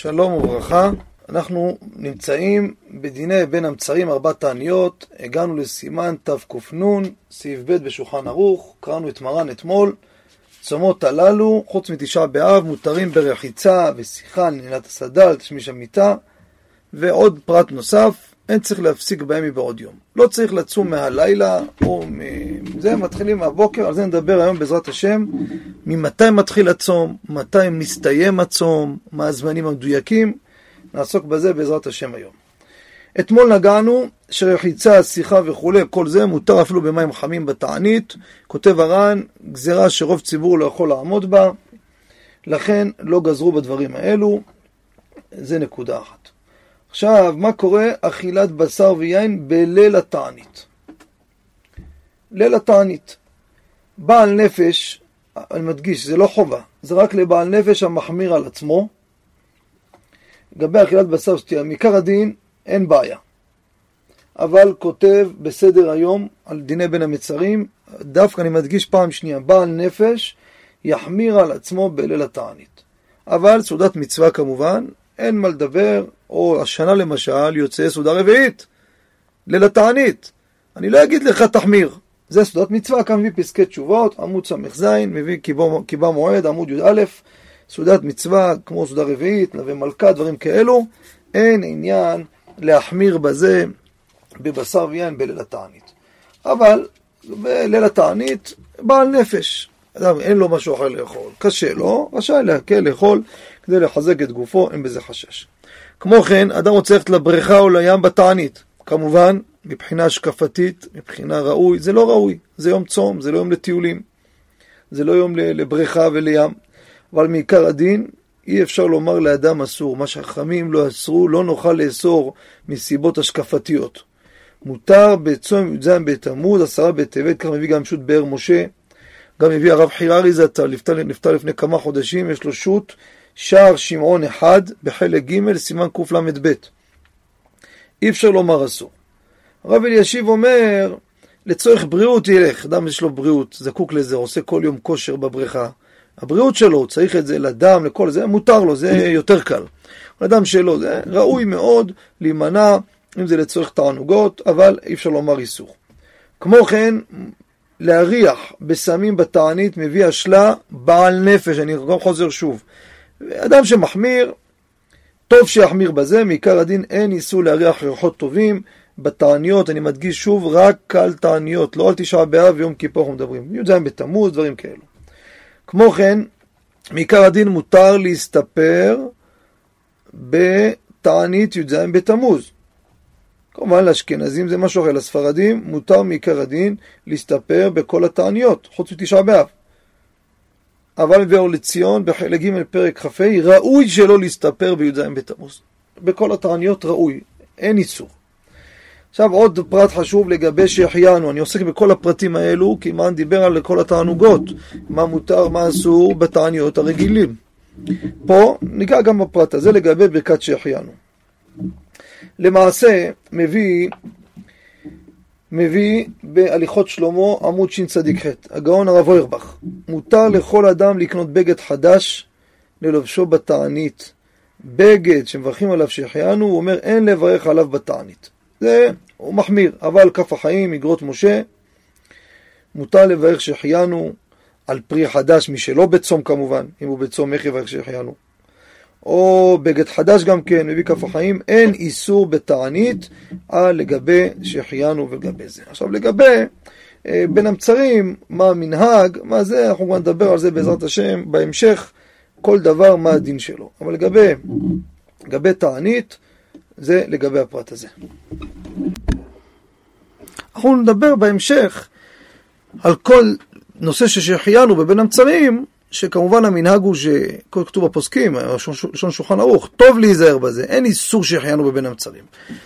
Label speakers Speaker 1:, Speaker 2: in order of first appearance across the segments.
Speaker 1: שלום וברכה, אנחנו נמצאים בדיני בין המצרים ארבע תעניות, הגענו לסימן תקנ, סעיף ב' בשולחן ערוך, קראנו את מרן אתמול, צומות הללו, חוץ מתשעה באב, מותרים ברחיצה ושיחה, לנהילת הסדל, תשמיש המיטה, ועוד פרט נוסף, אין צריך להפסיק בהם מבעוד יום. לא צריך לצום מהלילה או מזה, מתחילים מהבוקר, על זה נדבר היום בעזרת השם, ממתי מתחיל הצום, מתי מסתיים הצום, מה הזמנים המדויקים, נעסוק בזה בעזרת השם היום. אתמול נגענו שרחיצה, שיחה וכולי, כל זה מותר אפילו במים חמים בתענית. כותב הר"ן, גזירה שרוב ציבור לא יכול לעמוד בה, לכן לא גזרו בדברים האלו, זה נקודה אחת. עכשיו, מה קורה אכילת בשר ויין בליל התענית? ליל התענית. בעל נפש, אני מדגיש, זה לא חובה, זה רק לבעל נפש המחמיר על עצמו. לגבי אכילת בשר ושתייה, מעיקר הדין אין בעיה. אבל כותב בסדר היום על דיני בין המצרים, דווקא אני מדגיש פעם שנייה, בעל נפש יחמיר על עצמו בליל התענית. אבל סעודת מצווה כמובן, אין מה לדבר, או השנה למשל יוצא סעודה רביעית, ליל התענית. אני לא אגיד לך תחמיר, זה סעודת מצווה, כאן מביא פסקי תשובות, עמוד ס"ז, מביא קיבה מועד, עמוד י"א, סעודת מצווה כמו סעודה רביעית, נווה מלכה, דברים כאלו, אין עניין להחמיר בזה בבשר ויין בליל התענית. אבל בליל התענית, בעל נפש, אדם אין לו משהו אחר לאכול, קשה לו, רשאי להקל לאכול כדי לחזק את גופו, אין בזה חשש. כמו כן, אדם רוצה ללכת לבריכה או לים בתענית. כמובן, מבחינה השקפתית, מבחינה ראוי, זה לא ראוי. זה יום צום, זה לא יום לטיולים. זה לא יום לבריכה ולים. אבל מעיקר הדין, אי אפשר לומר לאדם אסור. מה שהחכמים לא אסרו, לא נוכל לאסור מסיבות השקפתיות. מותר בצום י"ז בתמוז, עשרה בטבת, כך מביא גם שו"ת באר משה. גם מביא הרב חיררי זצ"ל, נפטר, נפטר לפני כמה חודשים, יש לו שו"ת שער שמעון אחד בחלק ג' סימן קל"ב. אי אפשר לומר אסור. הרב אלישיב אומר, לצורך בריאות ילך, אדם יש לו בריאות, זקוק לזה, עושה כל יום כושר בבריכה. הבריאות שלו, הוא צריך את זה לדם, לכל זה, מותר לו, זה יותר קל. אדם שלו, זה ראוי מאוד להימנע, אם זה לצורך תענוגות, אבל אי אפשר לומר איסור. כמו כן, להריח בסמים בתענית מביא השלה בעל נפש, אני גם חוזר שוב. אדם שמחמיר, טוב שיחמיר בזה, מעיקר הדין אין איסור להריח ריחות טובים בתעניות, אני מדגיש שוב, רק על תעניות, לא על תשעה באב ויום כיפור אנחנו מדברים, י"ז בתמוז, דברים כאלו. כמו כן, מעיקר הדין מותר להסתפר בתענית י"ז בתמוז. כמובן לאשכנזים זה משהו אחר, לספרדים מותר מעיקר הדין להסתפר בכל התעניות, חוץ מתשעה באב. אבל ואור לציון בחלק ג' פרק כ"ה, ראוי שלא להסתפר בי"ז בתמוז. בכל התעניות ראוי, אין איסור. עכשיו עוד פרט חשוב לגבי שהחיינו, אני עוסק בכל הפרטים האלו, כי מאן דיבר על כל התענוגות, מה מותר, מה אסור בתעניות הרגילים. פה ניגע גם בפרט הזה לגבי ברכת שהחיינו. למעשה מביא מביא בהליכות שלמה עמוד שצ"ח, הגאון הרב אוירבך, מותר לכל אדם לקנות בגד חדש ללובשו בתענית. בגד שמברכים עליו שהחיינו, הוא אומר אין לברך עליו בתענית. זה, הוא מחמיר, אבל כף החיים, אגרות משה, מותר לברך שהחיינו על פרי חדש, מי שלא בצום כמובן, אם הוא בצום איך יברך שהחיינו. או בגד חדש גם כן, מביא כף החיים, אין איסור בתענית על לגבי שהחיינו ולגבי זה. עכשיו לגבי אה, בין המצרים, מה המנהג, מה זה, אנחנו כבר נדבר על זה בעזרת השם בהמשך, כל דבר מה הדין שלו. אבל לגבי, לגבי תענית, זה לגבי הפרט הזה. אנחנו נדבר בהמשך על כל נושא ששהחיינו בבין המצרים, שכמובן המנהג הוא שכל כתוב בפוסקים, לשון שולחן ערוך, טוב להיזהר בזה, אין איסור שהחיינו בבין המצרים.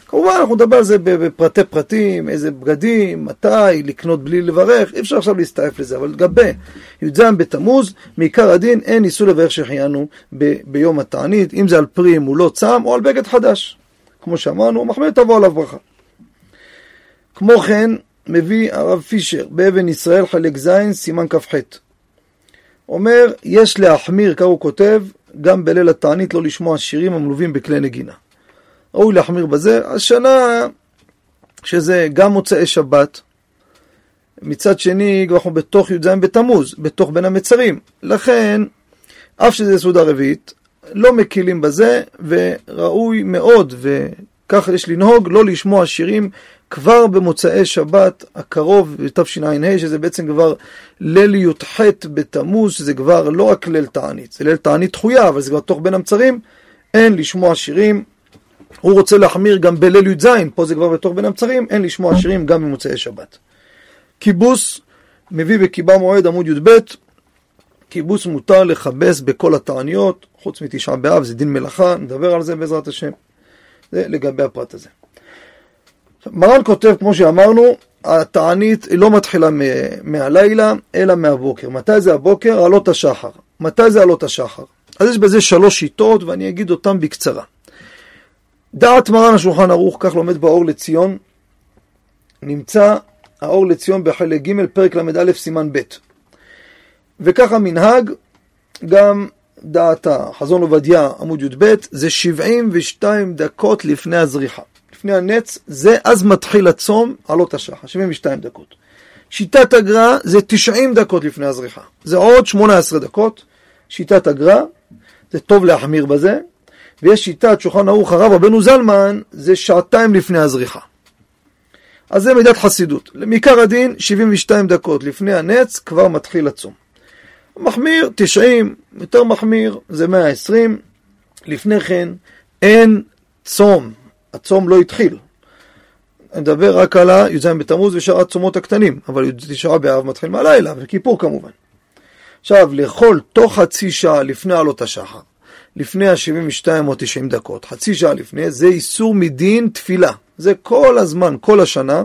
Speaker 1: כמובן אנחנו נדבר על זה בפרטי פרטים, איזה בגדים, מתי, לקנות בלי לברך, אי אפשר עכשיו להסתעף לזה, אבל לגבי י"ז בתמוז, מעיקר הדין אין איסור לברך שהחיינו ב- ביום התענית, אם זה על פרי אם הוא לא צם, או על בגד חדש. כמו שאמרנו, מחמיר תבוא עליו ברכה. כמו כן, מביא הרב פישר באבן ישראל חלק ז' סימן כ"ח. אומר, יש להחמיר, כך הוא כותב, גם בליל התענית לא לשמוע שירים המלווים בכלי נגינה. ראוי להחמיר בזה. השנה, שזה גם מוצאי שבת, מצד שני, אנחנו בתוך י"ז בתמוז, בתוך בין המצרים. לכן, אף שזה סעודה רביעית, לא מקילים בזה, וראוי מאוד, וככה יש לנהוג, לא לשמוע שירים כבר במוצאי שבת הקרוב, בתשע"ה, שזה בעצם כבר ליל י"ח בתמוז, שזה כבר לא רק ליל תענית, זה ליל תענית דחויה, אבל זה כבר תוך בין המצרים, אין לשמוע שירים. הוא רוצה להחמיר גם בליל י"ז, פה זה כבר בתוך בין המצרים, אין לשמוע שירים גם במוצאי שבת. כיבוס מביא בקיבה מועד עמוד י"ב, כיבוס מותר לכבס בכל התעניות, חוץ מתשעה באב, זה דין מלאכה, נדבר על זה בעזרת השם. זה לגבי הפרט הזה. מרן כותב, כמו שאמרנו, התענית לא מתחילה מהלילה, אלא מהבוקר. מתי זה הבוקר? עלות השחר. מתי זה עלות השחר? אז יש בזה שלוש שיטות, ואני אגיד אותן בקצרה. דעת מרן השולחן ערוך, כך לומד באור לציון, נמצא האור לציון בחלק ג' פרק ל"א סימן ב'. וככה מנהג גם דעת החזון עובדיה עמוד י"ב זה 72 דקות לפני הזריחה. לפני הנץ, זה אז מתחיל הצום עלות השחר, 72 דקות. שיטת הגר"א זה 90 דקות לפני הזריחה. זה עוד 18 דקות. שיטת הגר"א, זה טוב להחמיר בזה. ויש שיטת שולחן ערוך הרב רבנו זלמן, זה שעתיים לפני הזריחה. אז זה מידת חסידות. מעיקר הדין, 72 דקות לפני הנץ כבר מתחיל הצום. מחמיר, 90, יותר מחמיר, זה 120. לפני כן, אין צום. הצום לא התחיל. אני מדבר רק על הי"ז בתמוז ושאר הצומות הקטנים, אבל תשעה באב מתחיל מהלילה, וכיפור כמובן. עכשיו, לאכול תוך חצי שעה לפני עלות השחר, לפני ה-72 או 90 דקות, חצי שעה לפני, זה איסור מדין תפילה. זה כל הזמן, כל השנה,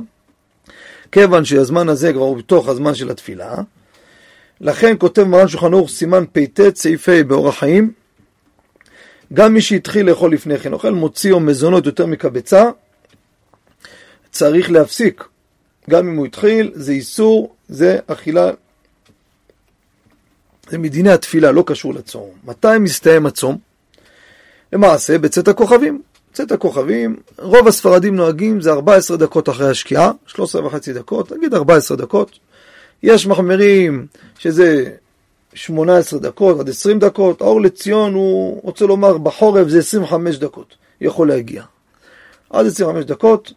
Speaker 1: כיוון שהזמן הזה כבר הוא בתוך הזמן של התפילה. לכן כותב מרן שולחן ערוך סימן פט סעיף ה' באורח חיים, גם מי שהתחיל לאכול לפני כן, אוכל מוציא או מזונות יותר מקבצה, צריך להפסיק. גם אם הוא התחיל, זה איסור, זה אכילה, זה מדיני התפילה, לא קשור לצום. מתי מסתיים הצום? למעשה, בצאת הכוכבים. צאת הכוכבים, רוב הספרדים נוהגים זה 14 דקות אחרי השקיעה, 13 וחצי דקות, נגיד 14 דקות. יש מחמרים שזה 18 דקות עד 20 דקות, האור לציון הוא רוצה לומר בחורף זה 25 דקות, יכול להגיע. עד 25 דקות.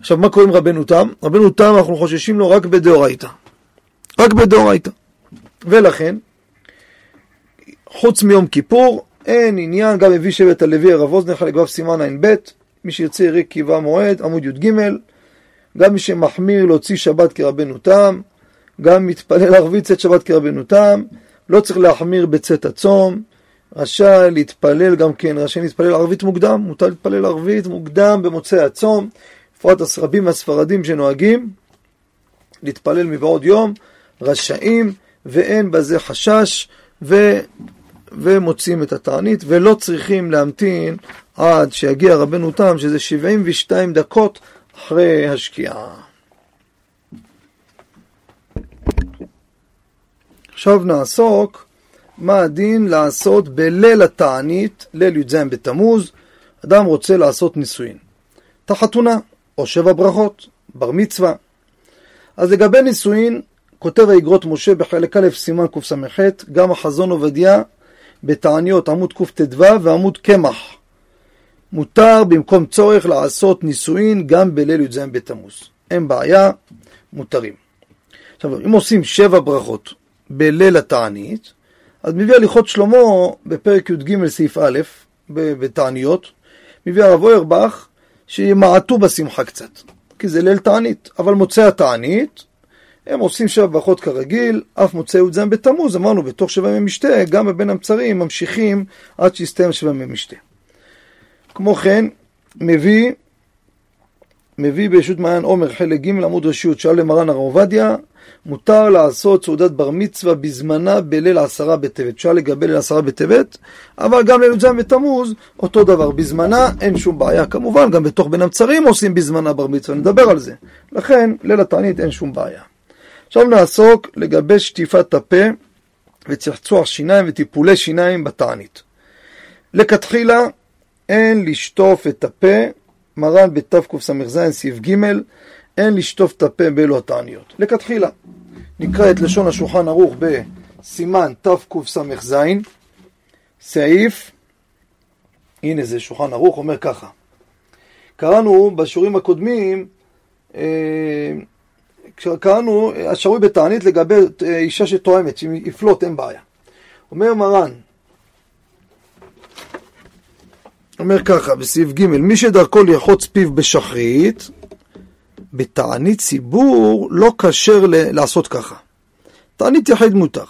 Speaker 1: עכשיו מה קורה עם רבנו תם? רבנו תם אנחנו חוששים לו רק בדאורייתא. רק בדאורייתא. ולכן, חוץ מיום כיפור, אין עניין, גם הביא שבט הלוי הרב אוזנר לגביו סימן ע"ב, מי שירצה יראה קיבה מועד, עמוד י"ג, גם מי שמחמיר להוציא שבת כרבנו תם, גם מתפלל ערבית צאת שבת כרבנו תם, לא צריך להחמיר בצאת הצום, רשאי להתפלל גם כן, רשאי להתפלל ערבית מוקדם, מותר להתפלל ערבית מוקדם במוצאי הצום, בפרט רבים מהספרדים שנוהגים להתפלל מבעוד יום, רשאים ואין בזה חשש ו... ומוצאים את התענית ולא צריכים להמתין עד שיגיע רבנו תם שזה 72 דקות אחרי השקיעה. עכשיו נעסוק מה הדין לעשות בליל התענית, ליל י"ז בתמוז, אדם רוצה לעשות נישואין. את החתונה, או שבע ברכות, בר מצווה. אז לגבי נישואין, כותב האגרות משה בחלק א' סימן קס"ח, גם החזון עובדיה בתעניות עמוד קט"ו ועמוד קמח. מותר במקום צורך לעשות נישואין גם בליל י"ז בתמוז. אין בעיה, מותרים. עכשיו, אם עושים שבע ברכות בליל התענית, אז מביא הליכות שלמה בפרק י"ג סעיף א', בתעניות, מביא הרב אוירבך שימעטו בשמחה קצת, כי זה ליל תענית, אבל מוצאי התענית, הם עושים שבע ברכות כרגיל, אף מוצאי י"ז בתמוז, אמרנו בתוך שבע ימי משתה, גם בבין המצרים ממשיכים עד שיסתיים שבע ימי משתה. כמו כן, מביא, מביא בישות מעיין עומר חלק ג' עמוד רשות, שאל למרן הרב עובדיה, מותר לעשות סעודת בר מצווה בזמנה בליל עשרה בטבת. אפשר לגבי ליל עשרה בטבת, אבל גם ליל י"ז בתמוז, אותו דבר. בזמנה אין שום בעיה. כמובן, גם בתוך בין המצרים עושים בזמנה בר מצווה, נדבר על זה. לכן, ליל התענית אין שום בעיה. עכשיו נעסוק לגבי שטיפת הפה וצחצוח שיניים וטיפולי שיניים בתענית. לכתחילה אין לשטוף את הפה, מרן בתקס"ז סעיף ג', אין לשטוף את הפה באלו התעניות. לכתחילה. נקרא את לשון השולחן ערוך בסימן תקס"ז, סעיף, הנה זה שולחן ערוך, אומר ככה. קראנו בשיעורים הקודמים, אה, קראנו השרוי בתענית לגבי אה, אישה שתואמת, שאם יפלוט אין בעיה. אומר מרן, אומר ככה, בסעיף ג', מי שדרכו לרחוץ פיו בשחרית, בתענית ציבור לא כשר לעשות ככה. תענית יחיד מותר.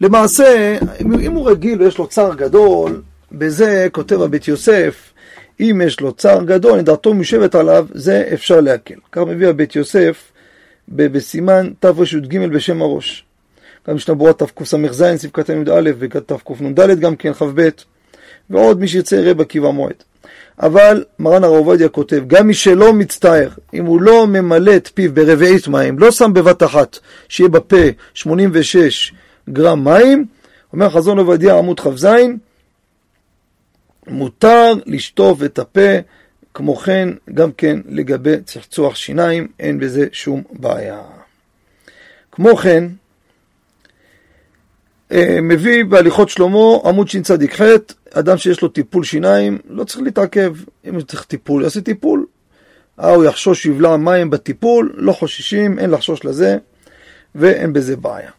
Speaker 1: למעשה, אם הוא רגיל ויש לו צער גדול, בזה כותב הבית יוסף, אם יש לו צער גדול, נדרתו משבט עליו, זה אפשר להקל. כך מביא הבית יוסף בסימן תרי"ג בשם הראש. גם משנה ברורה תקס"ז, קטן י"א ותקנ"ד גם כן כ"ב, ועוד מי שירצה יראה בקיבה מועד. אבל מרן הרב עובדיה כותב, גם מי שלא מצטער, אם הוא לא ממלא את פיו ברבעית מים, לא שם בבת אחת, שיהיה בפה 86 גרם מים, אומר חזון עובדיה עמוד כ"ז, מותר לשטוף את הפה, כמו כן, גם כן לגבי צחצוח שיניים, אין בזה שום בעיה. כמו כן, מביא בהליכות שלמה, עמוד שצ"ח, אדם שיש לו טיפול שיניים, לא צריך להתעכב. אם הוא צריך טיפול, יעשה טיפול. אה, הוא יחשוש יבלע מים בטיפול, לא חוששים, אין לחשוש לזה, ואין בזה בעיה.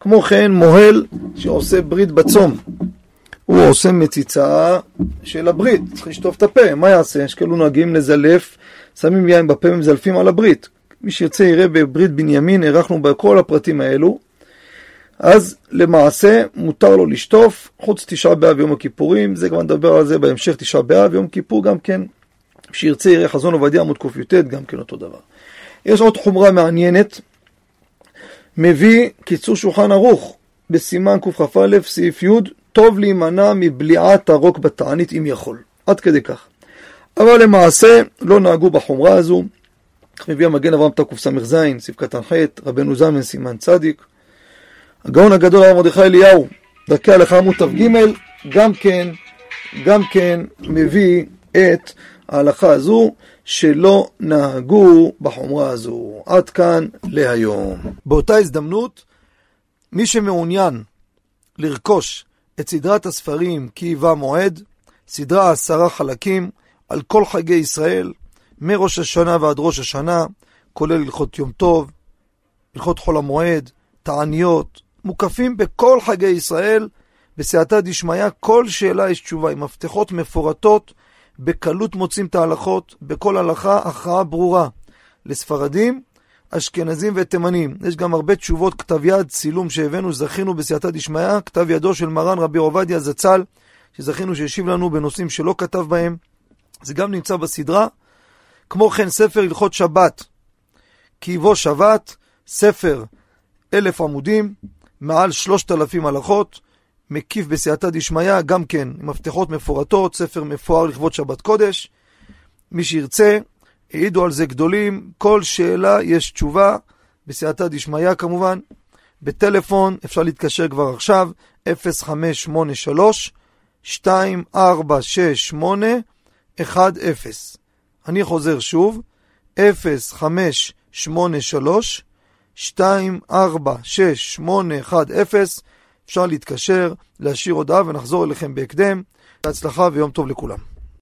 Speaker 1: כמו כן, מוהל שעושה ברית בצום. הוא עושה מציצה של הברית, צריך לשטוף את הפה, מה יעשה? יש כאלו נוהגים לזלף, שמים יין בפה ומזלפים על הברית. מי שירצה יראה בברית בנימין, הארכנו בכל הפרטים האלו. אז למעשה מותר לו לשטוף, חוץ תשעה באב ויום הכיפורים, זה כבר נדבר על זה בהמשך תשעה באב ויום כיפור גם כן. שירצה יראה חזון עובדיה עמוד קי"ט, גם כן אותו דבר. יש עוד חומרה מעניינת, מביא קיצור שולחן ערוך בסימן קכ"א סעיף י' טוב להימנע מבליעת הרוק בתענית אם יכול, עד כדי כך. אבל למעשה לא נהגו בחומרה הזו, מביא המגן אברהם תקס"ז, סעיף קטן ח', רבנו זמן סימן צדיק. הגאון הגדול הרב מרדכי אליהו, דרכי הלכה עמוד ת"ג, גם כן, גם כן מביא את ההלכה הזו שלא נהגו בחומרה הזו. עד כאן להיום. באותה הזדמנות, מי שמעוניין לרכוש את סדרת הספרים כי היווה מועד, סדרה עשרה חלקים על כל חגי ישראל, מראש השנה ועד ראש השנה, כולל הלכות יום טוב, הלכות חול המועד, תעניות, מוקפים בכל חגי ישראל, בסייעתא דשמיא, כל שאלה יש תשובה, עם מפתחות מפורטות, בקלות מוצאים את ההלכות, בכל הלכה הכרעה ברורה. לספרדים, אשכנזים ותימנים. יש גם הרבה תשובות, כתב יד, צילום שהבאנו, זכינו בסייעתא דשמיא, כתב ידו של מרן רבי עובדיה זצ"ל, שזכינו שהשיב לנו בנושאים שלא כתב בהם. זה גם נמצא בסדרה. כמו כן, ספר הלכות שבת, כי יבוא שבת, ספר אלף עמודים, מעל שלושת אלפים הלכות, מקיף בסייעתא דשמיא, גם כן, מפתחות מפורטות, ספר מפואר לכבוד שבת קודש. מי שירצה, העידו על זה גדולים, כל שאלה יש תשובה, בסייעתא דשמיא כמובן. בטלפון אפשר להתקשר כבר עכשיו, 0583 2468 10. אני חוזר שוב, 0583 246810 אפשר להתקשר, להשאיר הודעה ונחזור אליכם בהקדם. בהצלחה ויום טוב לכולם.